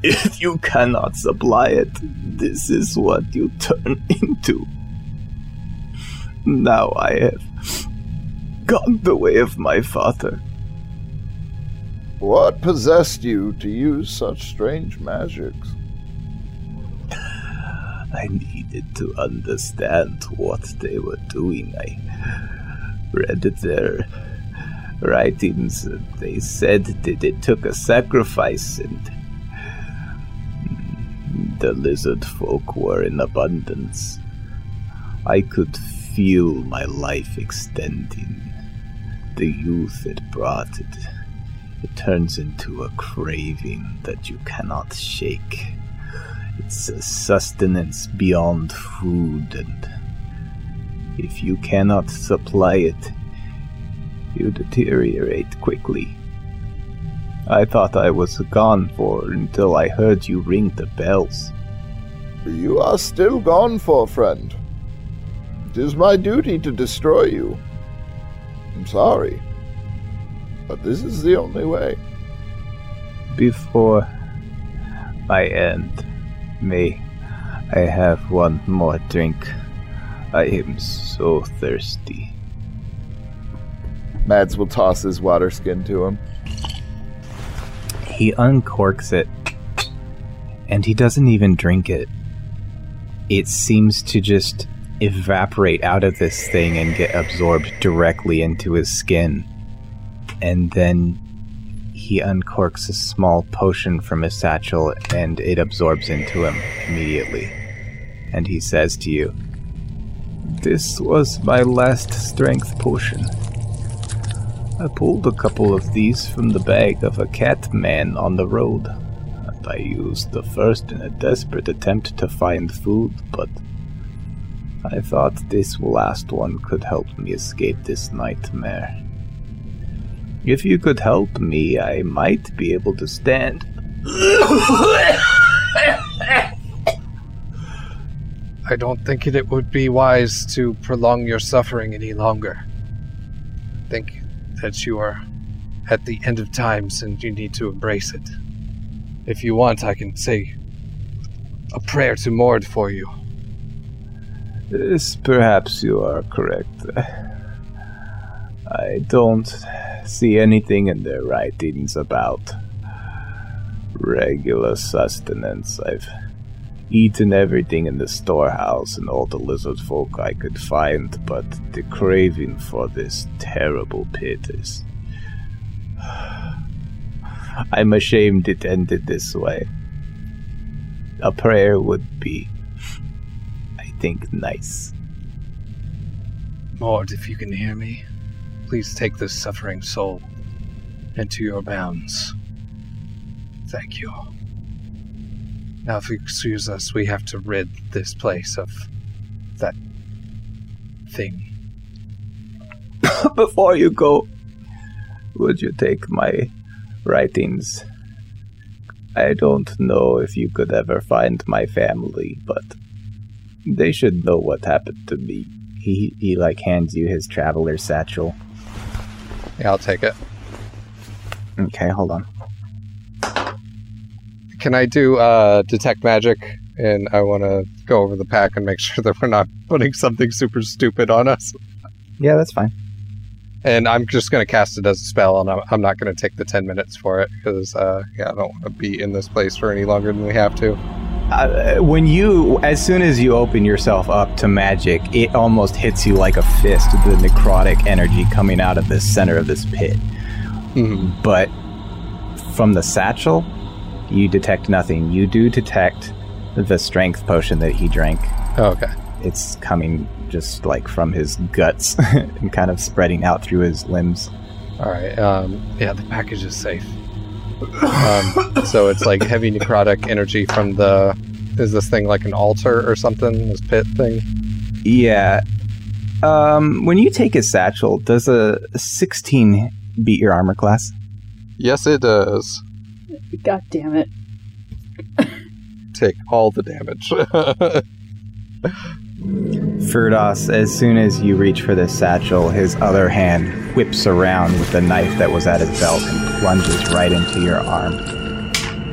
if you cannot supply it, this is what you turn into. Now I have gone the way of my father. What possessed you to use such strange magics? I needed to understand what they were doing. I read their writings. They said that it took a sacrifice, and the lizard folk were in abundance. I could feel my life extending. The youth it brought it. It turns into a craving that you cannot shake. It's a sustenance beyond food, and if you cannot supply it, you deteriorate quickly. I thought I was gone for until I heard you ring the bells. You are still gone for, friend. It is my duty to destroy you. I'm sorry. But this is the only way. Before I end, may I have one more drink? I am so thirsty. Mads will toss his water skin to him. He uncorks it, and he doesn't even drink it. It seems to just evaporate out of this thing and get absorbed directly into his skin. And then he uncorks a small potion from his satchel and it absorbs into him immediately. And he says to you, This was my last strength potion. I pulled a couple of these from the bag of a cat man on the road. And I used the first in a desperate attempt to find food, but I thought this last one could help me escape this nightmare. If you could help me, I might be able to stand. I don't think it would be wise to prolong your suffering any longer. I think that you are at the end of times and you need to embrace it. If you want, I can say a prayer to Mord for you. Perhaps you are correct. I don't see anything in their writings about regular sustenance. I've eaten everything in the storehouse and all the lizard folk I could find, but the craving for this terrible pit is. I'm ashamed it ended this way. A prayer would be, I think, nice. Mord, if you can hear me, please take this suffering soul into your bounds. Thank you. Now, if you excuse us, we have to rid this place of that thing. Before you go, would you take my writings? I don't know if you could ever find my family, but they should know what happened to me. He he like hands you his traveler's satchel. Yeah, I'll take it. Okay, hold on. Can I do uh, detect magic? And I want to go over the pack and make sure that we're not putting something super stupid on us. Yeah, that's fine. And I'm just going to cast it as a spell, and I'm, I'm not going to take the 10 minutes for it because, uh, yeah, I don't want to be in this place for any longer than we have to. Uh, when you, as soon as you open yourself up to magic, it almost hits you like a fist, the necrotic energy coming out of the center of this pit. Mhm. But from the satchel, you detect nothing. You do detect the strength potion that he drank. Oh, okay. It's coming just like from his guts and kind of spreading out through his limbs. All right. Um, yeah, the package is safe. Um, so it's like heavy necrotic energy from the. Is this thing like an altar or something? This pit thing? Yeah. Um, when you take a satchel, does a 16 beat your armor class? Yes, it does. God damn it. Take all the damage. Firdaus, as soon as you reach for the satchel, his other hand whips around with the knife that was at his belt and plunges right into your arm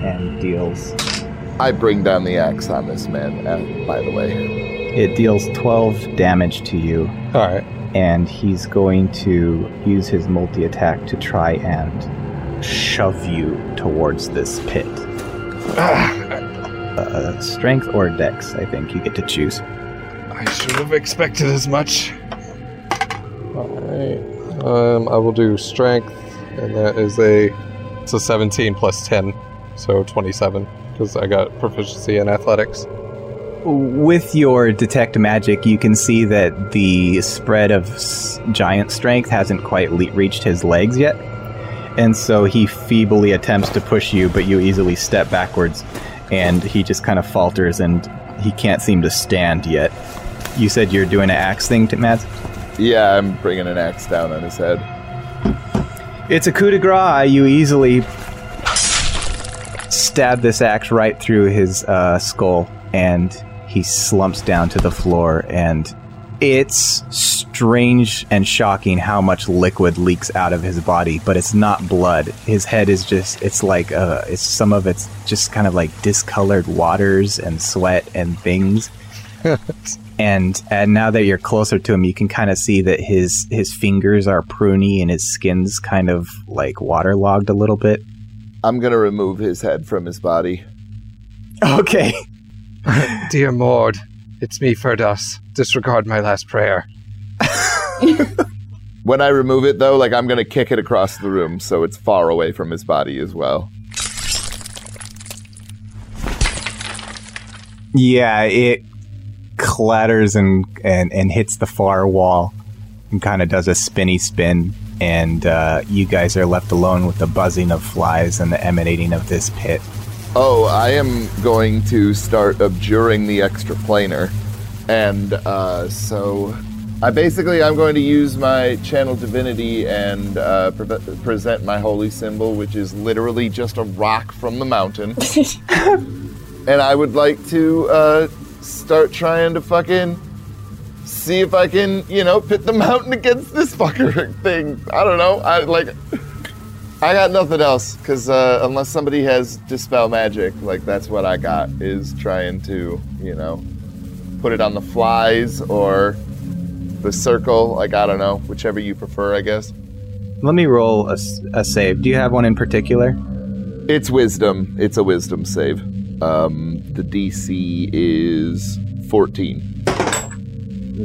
and deals. I bring down the axe on this man, uh, by the way. It deals 12 damage to you, all right. and he's going to use his multi attack to try and shove you towards this pit. Uh, strength or dex, I think you get to choose. I should have expected as much. Alright. Um, I will do strength, and that is a it's a 17 plus 10, so 27, because I got proficiency in athletics. With your detect magic, you can see that the spread of s- giant strength hasn't quite le- reached his legs yet. And so he feebly attempts to push you, but you easily step backwards, and he just kind of falters and he can't seem to stand yet. You said you're doing an axe thing, to Mads? Yeah, I'm bringing an axe down on his head. It's a coup de grace. You easily stab this axe right through his uh, skull, and he slumps down to the floor. And it's strange and shocking how much liquid leaks out of his body, but it's not blood. His head is just—it's like uh, it's some of it's just kind of like discolored waters and sweat and things. and and now that you're closer to him, you can kind of see that his his fingers are pruny and his skin's kind of like waterlogged a little bit. I'm gonna remove his head from his body. Okay. Dear Mord, it's me, Firdaus. Disregard my last prayer. When I remove it, though, like I'm gonna kick it across the room so it's far away from his body as well. Yeah, it clatters and and, and hits the far wall and kind of does a spinny spin. And uh, you guys are left alone with the buzzing of flies and the emanating of this pit. Oh, I am going to start abjuring the extra planar. And uh, so I basically I'm going to use my channel divinity and uh, pre- present my holy symbol, which is literally just a rock from the mountain. and I would like to uh, start trying to fucking see if I can, you know, pit the mountain against this fucker thing. I don't know. I like. I got nothing else because uh, unless somebody has dispel magic, like that's what I got is trying to, you know, put it on the flies or the circle. Like I don't know, whichever you prefer, I guess. Let me roll a save. Do you have one in particular? It's wisdom. It's a wisdom save. Um, the DC is 14.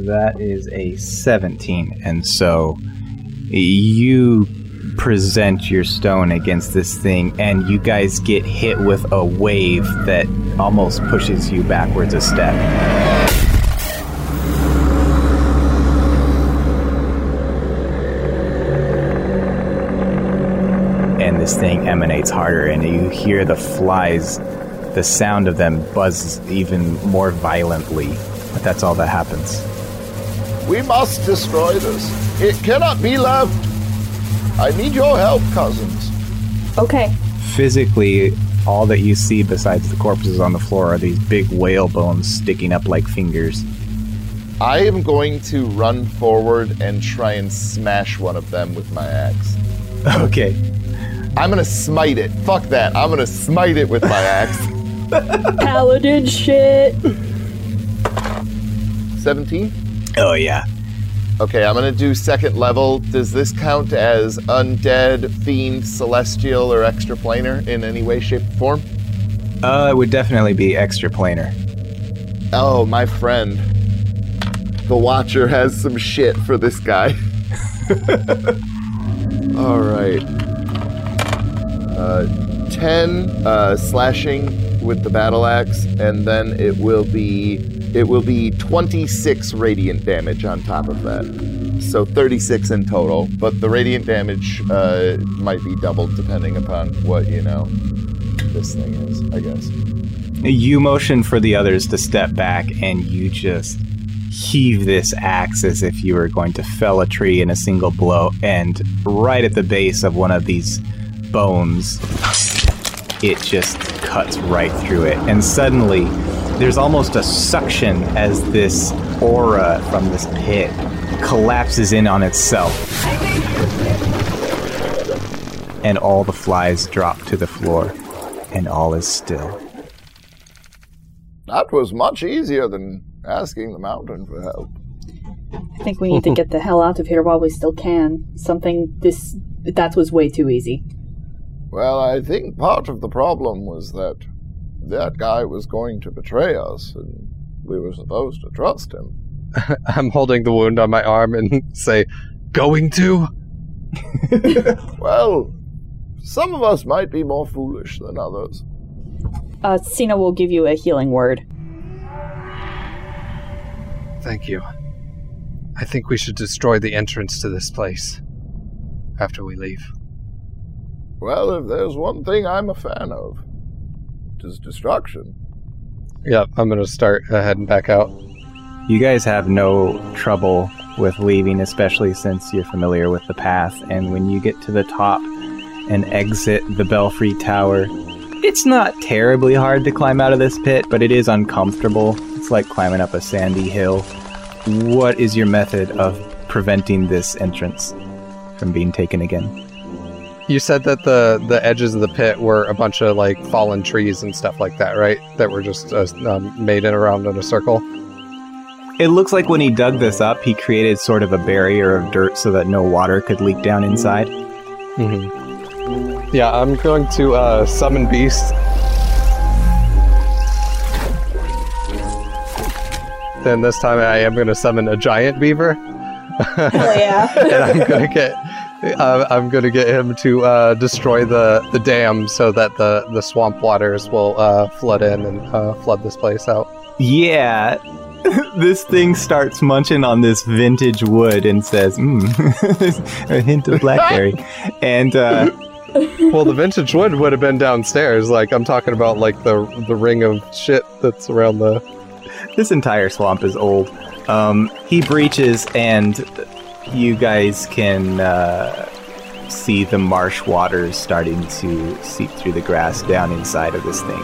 That is a 17. And so you present your stone against this thing, and you guys get hit with a wave that almost pushes you backwards a step. And this thing emanates harder, and you hear the flies, the sound of them buzzes even more violently. But that's all that happens. We must destroy this. It cannot be left. I need your help, cousins. Okay. physically all that you see besides the corpses on the floor are these big whale bones sticking up like fingers I am going to run forward and try and smash one of them with my axe. okay I'm gonna smite it. Fuck that. I'm gonna smite it with my axe. Paladin shit. 17? oh yeah Okay, I'm gonna do second level. Does this count as undead, fiend, celestial, or extraplanar in any way, shape, or form? uh it would definitely be extra planar Oh, my friend. The Watcher has some shit for this guy. All right. Uh, 10 uh, slashing with the battle axe, and then it will be it will be 26 radiant damage on top of that. So 36 in total, but the radiant damage uh, might be doubled depending upon what you know this thing is. I guess. you motion for the others to step back and you just heave this axe as if you were going to fell a tree in a single blow and right at the base of one of these bones, it just cuts right through it. And suddenly, there's almost a suction as this aura from this pit collapses in on itself. And all the flies drop to the floor, and all is still. That was much easier than asking the mountain for help. I think we need to get the hell out of here while we still can. Something this that was way too easy. Well, I think part of the problem was that that guy was going to betray us, and we were supposed to trust him. I'm holding the wound on my arm and say, "Going to." Well, some of us might be more foolish than others. Uh, Signe will give you a healing word. Thank you. I think we should destroy the entrance to this place after we leave. Well, if there's one thing I'm a fan of, it is destruction. Yep, I'm gonna start uh, heading back out. You guys have no trouble with leaving, especially since you're familiar with the path. And when you get to the top and exit the Belfry Tower, it's not terribly hard to climb out of this pit, but it is uncomfortable. It's like climbing up a sandy hill. What is your method of preventing this entrance from being taken again? You said that the the edges of the pit were a bunch of like fallen trees and stuff like that, right? That were just uh, um, made in around in a circle. It looks like when he dug this up, he created sort of a barrier of dirt so that no water could leak down inside. Mm-hmm. Yeah, I'm going to uh, summon beast. Then this time I am going to summon a giant beaver. Hell yeah. and I'm gonna get uh, I'm gonna get him to uh, destroy the, the dam so that the, the swamp waters will uh, flood in and uh, flood this place out. Yeah. this thing starts munching on this vintage wood and says, mm, a hint of blackberry. and uh, Well, the vintage wood would have been downstairs. Like I'm talking about, like the the ring of shit that's around the. this entire swamp is old. Um, he breaches, and you guys can uh, see the marsh waters starting to seep through the grass down inside of this thing.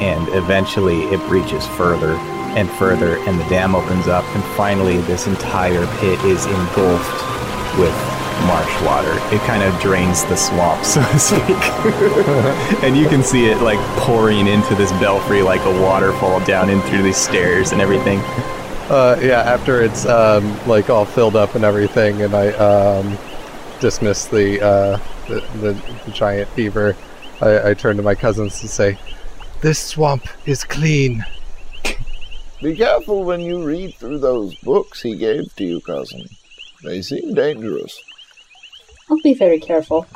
And eventually it breaches further and further, and the dam opens up, and finally, this entire pit is engulfed with marsh water. It kind of drains the swamp, so to speak. and you can see it like pouring into this belfry like a waterfall down in through these stairs and everything. Uh, yeah, after it's um, like all filled up and everything, and I um, dismiss the, uh, the, the the giant beaver, I, I turn to my cousins to say, "This swamp is clean." Be careful when you read through those books he gave to you, cousin. They seem dangerous. I'll be very careful.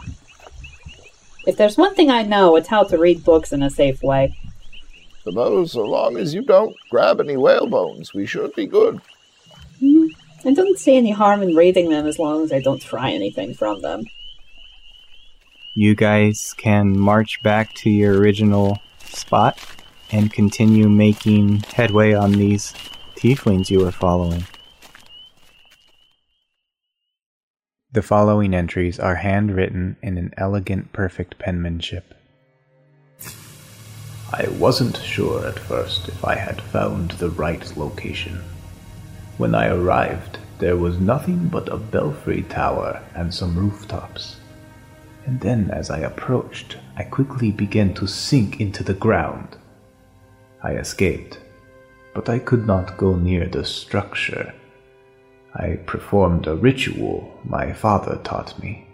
If there's one thing I know, it's how to read books in a safe way. Suppose so long as you don't grab any whale bones, we should be good. Mhm. I don't see any harm in raiding them as long as I don't try anything from them. You guys can march back to your original spot and continue making headway on these tieflings you were following. The following entries are handwritten in an elegant, perfect penmanship. I wasn't sure at first if I had found the right location. When I arrived, there was nothing but a belfry tower and some rooftops. And then, as I approached, I quickly began to sink into the ground. I escaped, but I could not go near the structure. I performed a ritual my father taught me.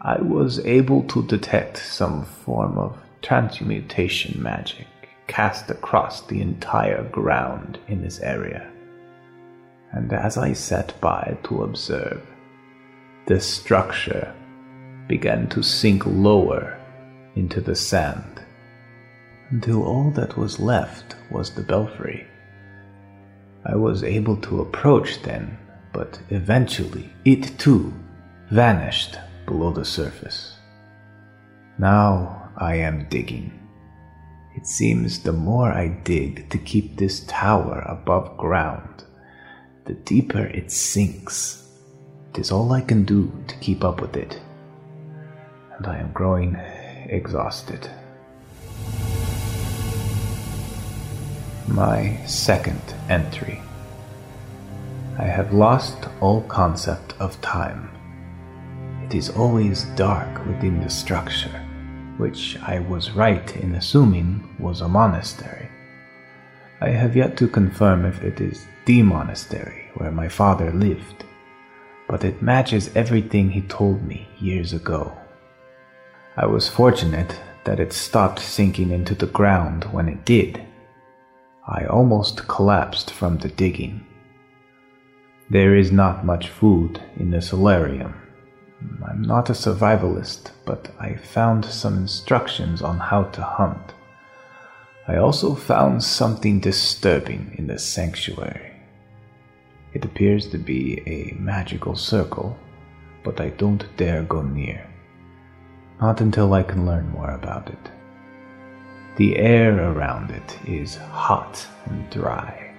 I was able to detect some form of transmutation magic cast across the entire ground in this area. And as I sat by to observe, the structure began to sink lower into the sand until all that was left was the belfry. I was able to approach then, but eventually it too vanished below the surface. Now I am digging. It seems the more I dig to keep this tower above ground, the deeper it sinks. It is all I can do to keep up with it. and I am growing exhausted. My second entry. I have lost all concept of time. It is always dark within the structure, which I was right in assuming was a monastery. I have yet to confirm if it is the monastery where my father lived, but it matches everything he told me years ago. I was fortunate that it stopped sinking into the ground when it did. I almost collapsed from the digging. There is not much food in the cellarium. I'm not a survivalist, but I found some instructions on how to hunt. I also found something disturbing in the sanctuary. It appears to be a magical circle, but I don't dare go near. Not until I can learn more about it. The air around it is hot and dry.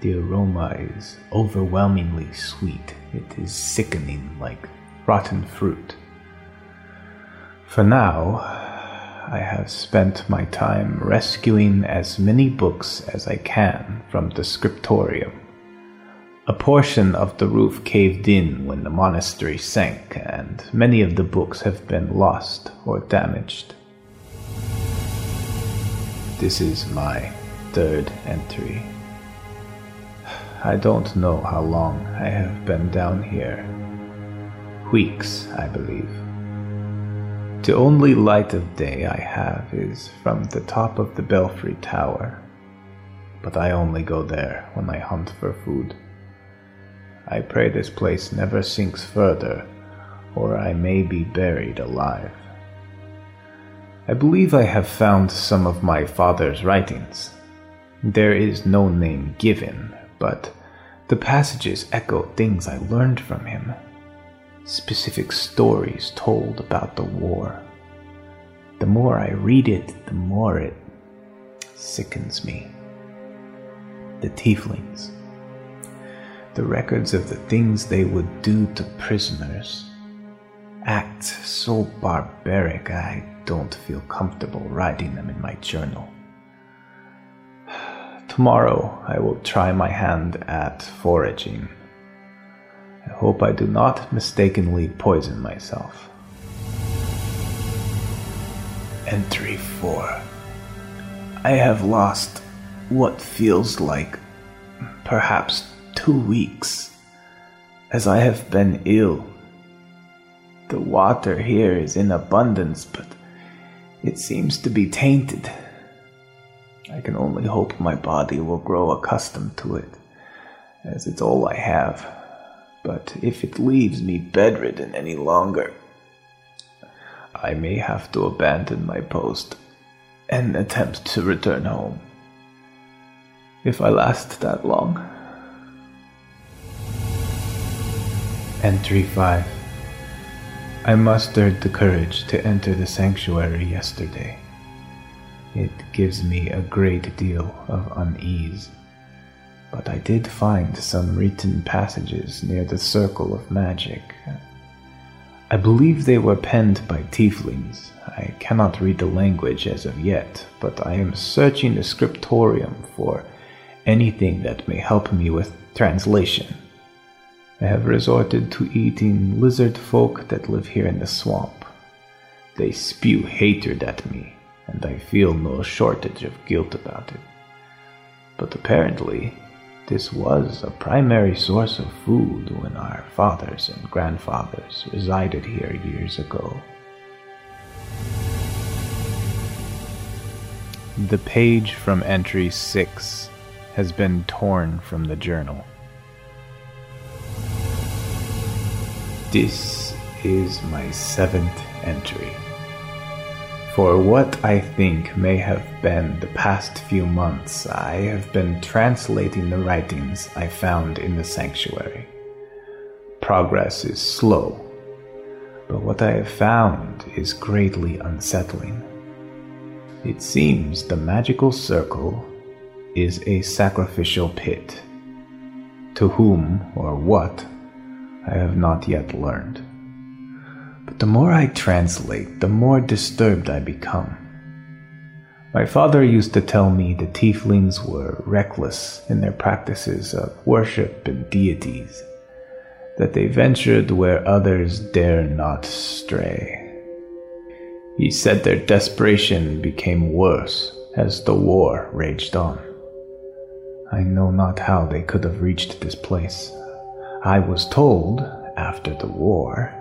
The aroma is overwhelmingly sweet. It is sickening like rotten fruit. For now, I have spent my time rescuing as many books as I can from the scriptorium. A portion of the roof caved in when the monastery sank, and many of the books have been lost or damaged. This is my third entry. I don't know how long I have been down here. Weeks, I believe. The only light of day I have is from the top of the belfry tower, but I only go there when I hunt for food. I pray this place never sinks further, or I may be buried alive. I believe I have found some of my father's writings. There is no name given, but the passages echo things I learned from him. Specific stories told about the war. The more I read it, the more it sickens me. The tieflings. The records of the things they would do to prisoners. Acts so barbaric I don't feel comfortable writing them in my journal. Tomorrow I will try my hand at foraging. I hope I do not mistakenly poison myself. Entry 4 I have lost what feels like perhaps two weeks, as I have been ill. The water here is in abundance, but it seems to be tainted. I can only hope my body will grow accustomed to it, as it's all I have. But if it leaves me bedridden any longer, I may have to abandon my post and attempt to return home. If I last that long. Entry 5 I mustered the courage to enter the sanctuary yesterday. It gives me a great deal of unease, but I did find some written passages near the circle of magic. I believe they were penned by tieflings. I cannot read the language as of yet, but I am searching the scriptorium for anything that may help me with translation. I have resorted to eating lizard folk that live here in the swamp. They spew hatred at me, and I feel no shortage of guilt about it. But apparently, this was a primary source of food when our fathers and grandfathers resided here years ago. The page from entry 6 has been torn from the journal. This is my seventh entry. For what I think may have been the past few months, I have been translating the writings I found in the sanctuary. Progress is slow, but what I have found is greatly unsettling. It seems the magical circle is a sacrificial pit. To whom or what I have not yet learned. But the more I translate, the more disturbed I become. My father used to tell me the tieflings were reckless in their practices of worship and deities, that they ventured where others dare not stray. He said their desperation became worse as the war raged on. I know not how they could have reached this place. I was told, after the war,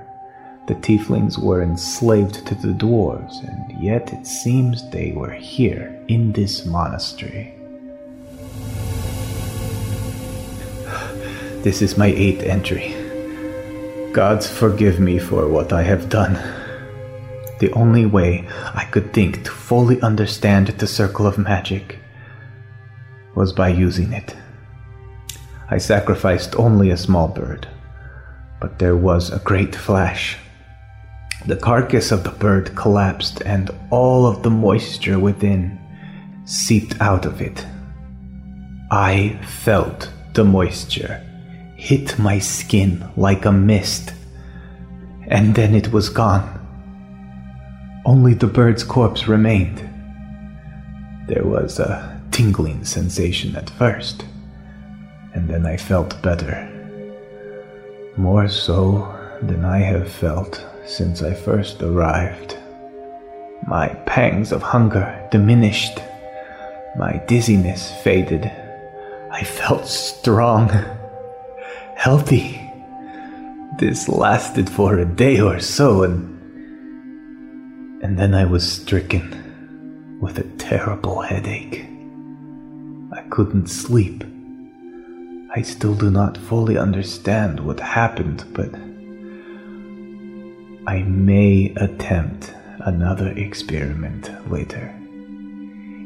the tieflings were enslaved to the dwarves, and yet it seems they were here in this monastery. This is my eighth entry. Gods forgive me for what I have done. The only way I could think to fully understand the circle of magic was by using it. I sacrificed only a small bird, but there was a great flash. The carcass of the bird collapsed, and all of the moisture within seeped out of it. I felt the moisture hit my skin like a mist, and then it was gone. Only the bird's corpse remained. There was a tingling sensation at first, and then I felt better. More so than I have felt since I first arrived. My pangs of hunger diminished. My dizziness faded. I felt strong, healthy. This lasted for a day or so, and and then I was stricken with a terrible headache. I couldn't sleep. I still do not fully understand what happened, but I may attempt another experiment later.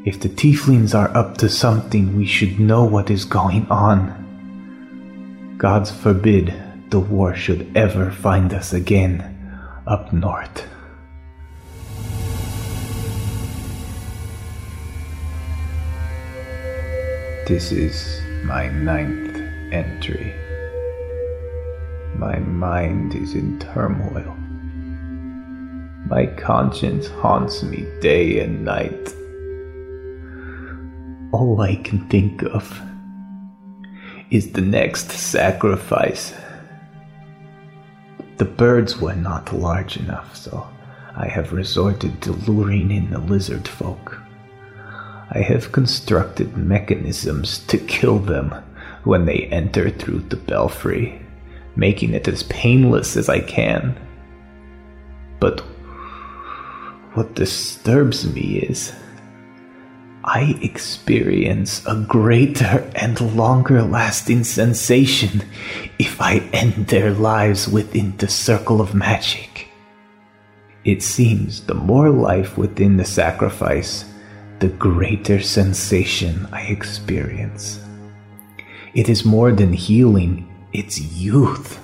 If the tieflings are up to something, we should know what is going on. Gods forbid the war should ever find us again up north. This is my ninth entry. My mind is in turmoil. My conscience haunts me day and night. All I can think of is the next sacrifice. The birds were not large enough, so I have resorted to luring in the lizard folk. I have constructed mechanisms to kill them when they enter through the belfry, making it as painless as I can. But what disturbs me is I experience a greater and longer lasting sensation if I end their lives within the circle of magic. It seems the more life within the sacrifice, the greater sensation I experience. It is more than healing, it's youth.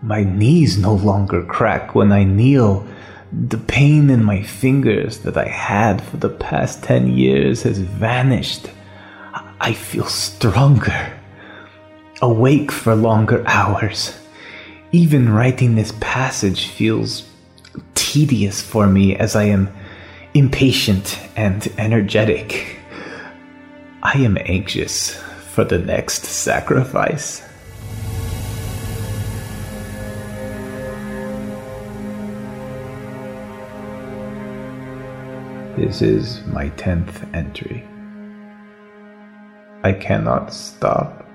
My knees no longer crack when I kneel. The pain in my fingers that I had for the past 10 years has vanished. I feel stronger, awake for longer hours. Even writing this passage feels tedious for me as I am impatient and energetic. I am anxious for the next sacrifice. This is my tenth entry. I cannot stop.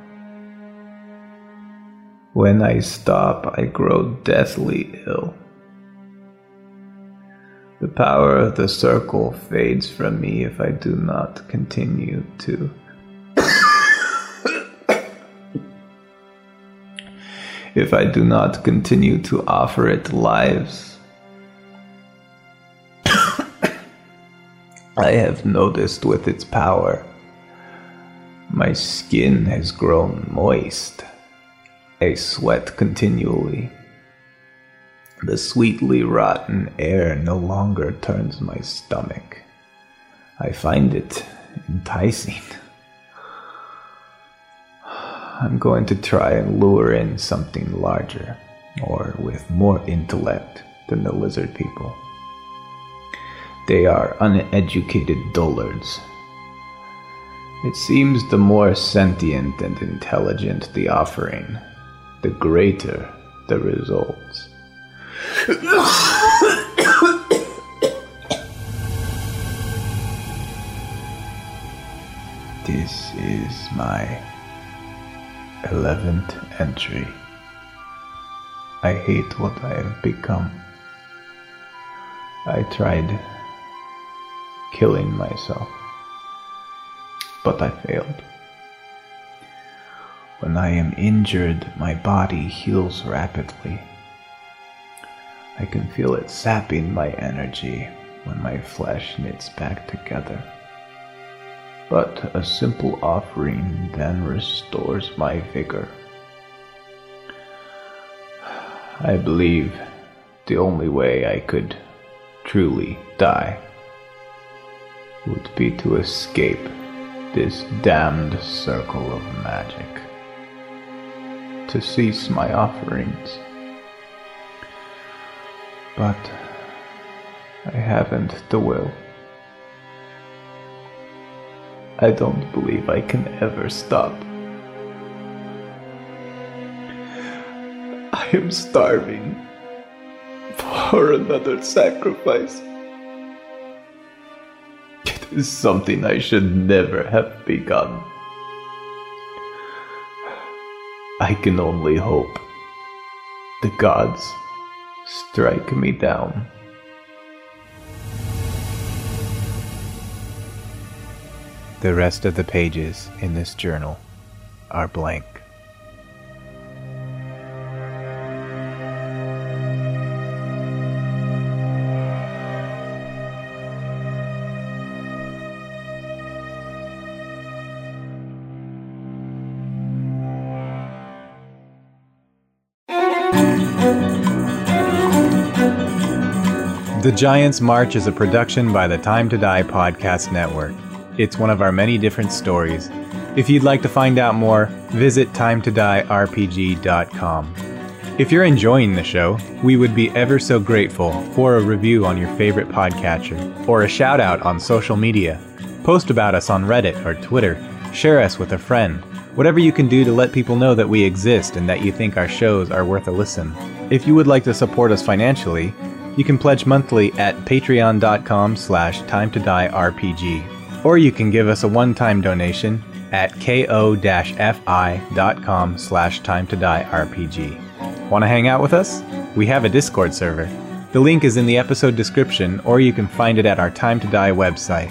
When I stop, I grow deathly ill. The power of the circle fades from me if I do not continue to. if I do not continue to offer it lives. I have noticed with its power, my skin has grown moist. I sweat continually. The sweetly rotten air no longer turns my stomach. I find it enticing. I'm going to try and lure in something larger. or with more intellect than the lizard people. They are uneducated dullards. It seems the more sentient and intelligent the offering, the greater the results. This is my eleventh entry. I hate what I have become. I tried killing myself, but I failed. When I am injured, my body heals rapidly. I can feel it sapping my energy when my flesh knits back together. But a simple offering then restores my vigor. I believe the only way I could truly die would be to escape this damned circle of magic, to cease my offerings. But I haven't the will. I don't believe I can ever stop. I am starving for another sacrifice. Is something I should never have begun. I can only hope the gods strike me down. The rest of the pages in this journal are blank. Giants March is a production by the Time to Die Podcast Network. It's one of our many different stories. If you'd like to find out more, visit timetodierpg.com. If you're enjoying the show, we would be ever so grateful for a review on your favorite podcatcher or a shout out on social media. Post about us on Reddit or Twitter, share us with a friend. Whatever you can do to let people know that we exist and that you think our shows are worth a listen. If you would like to support us financially, you can pledge monthly at patreon.com slash time to die rpg or you can give us a one-time donation at ko-fi.com slash time to die rpg want to hang out with us? We have a discord server. The link is in the episode description or you can find it at our time to die website.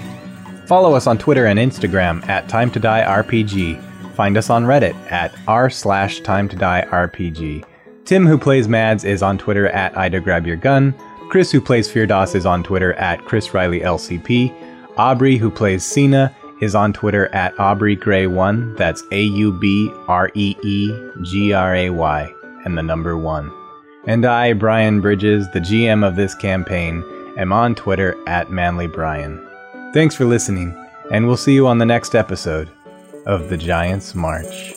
Follow us on twitter and instagram at time to die rpg find us on reddit at r slash time to die rpg tim who plays mads is on twitter at ida grab your gun Chris, who plays Firdaus, is on Twitter at Chris Riley LCP. Aubree, who plays Signe, is on Twitter at Aubree Gray One. That's A U B R E E G R A Y, and the number one. And I, Brian Bridges, the GM of this campaign, am on Twitter at Manly Brian. Thanks for listening, and we'll see you on the next episode of The Giants March.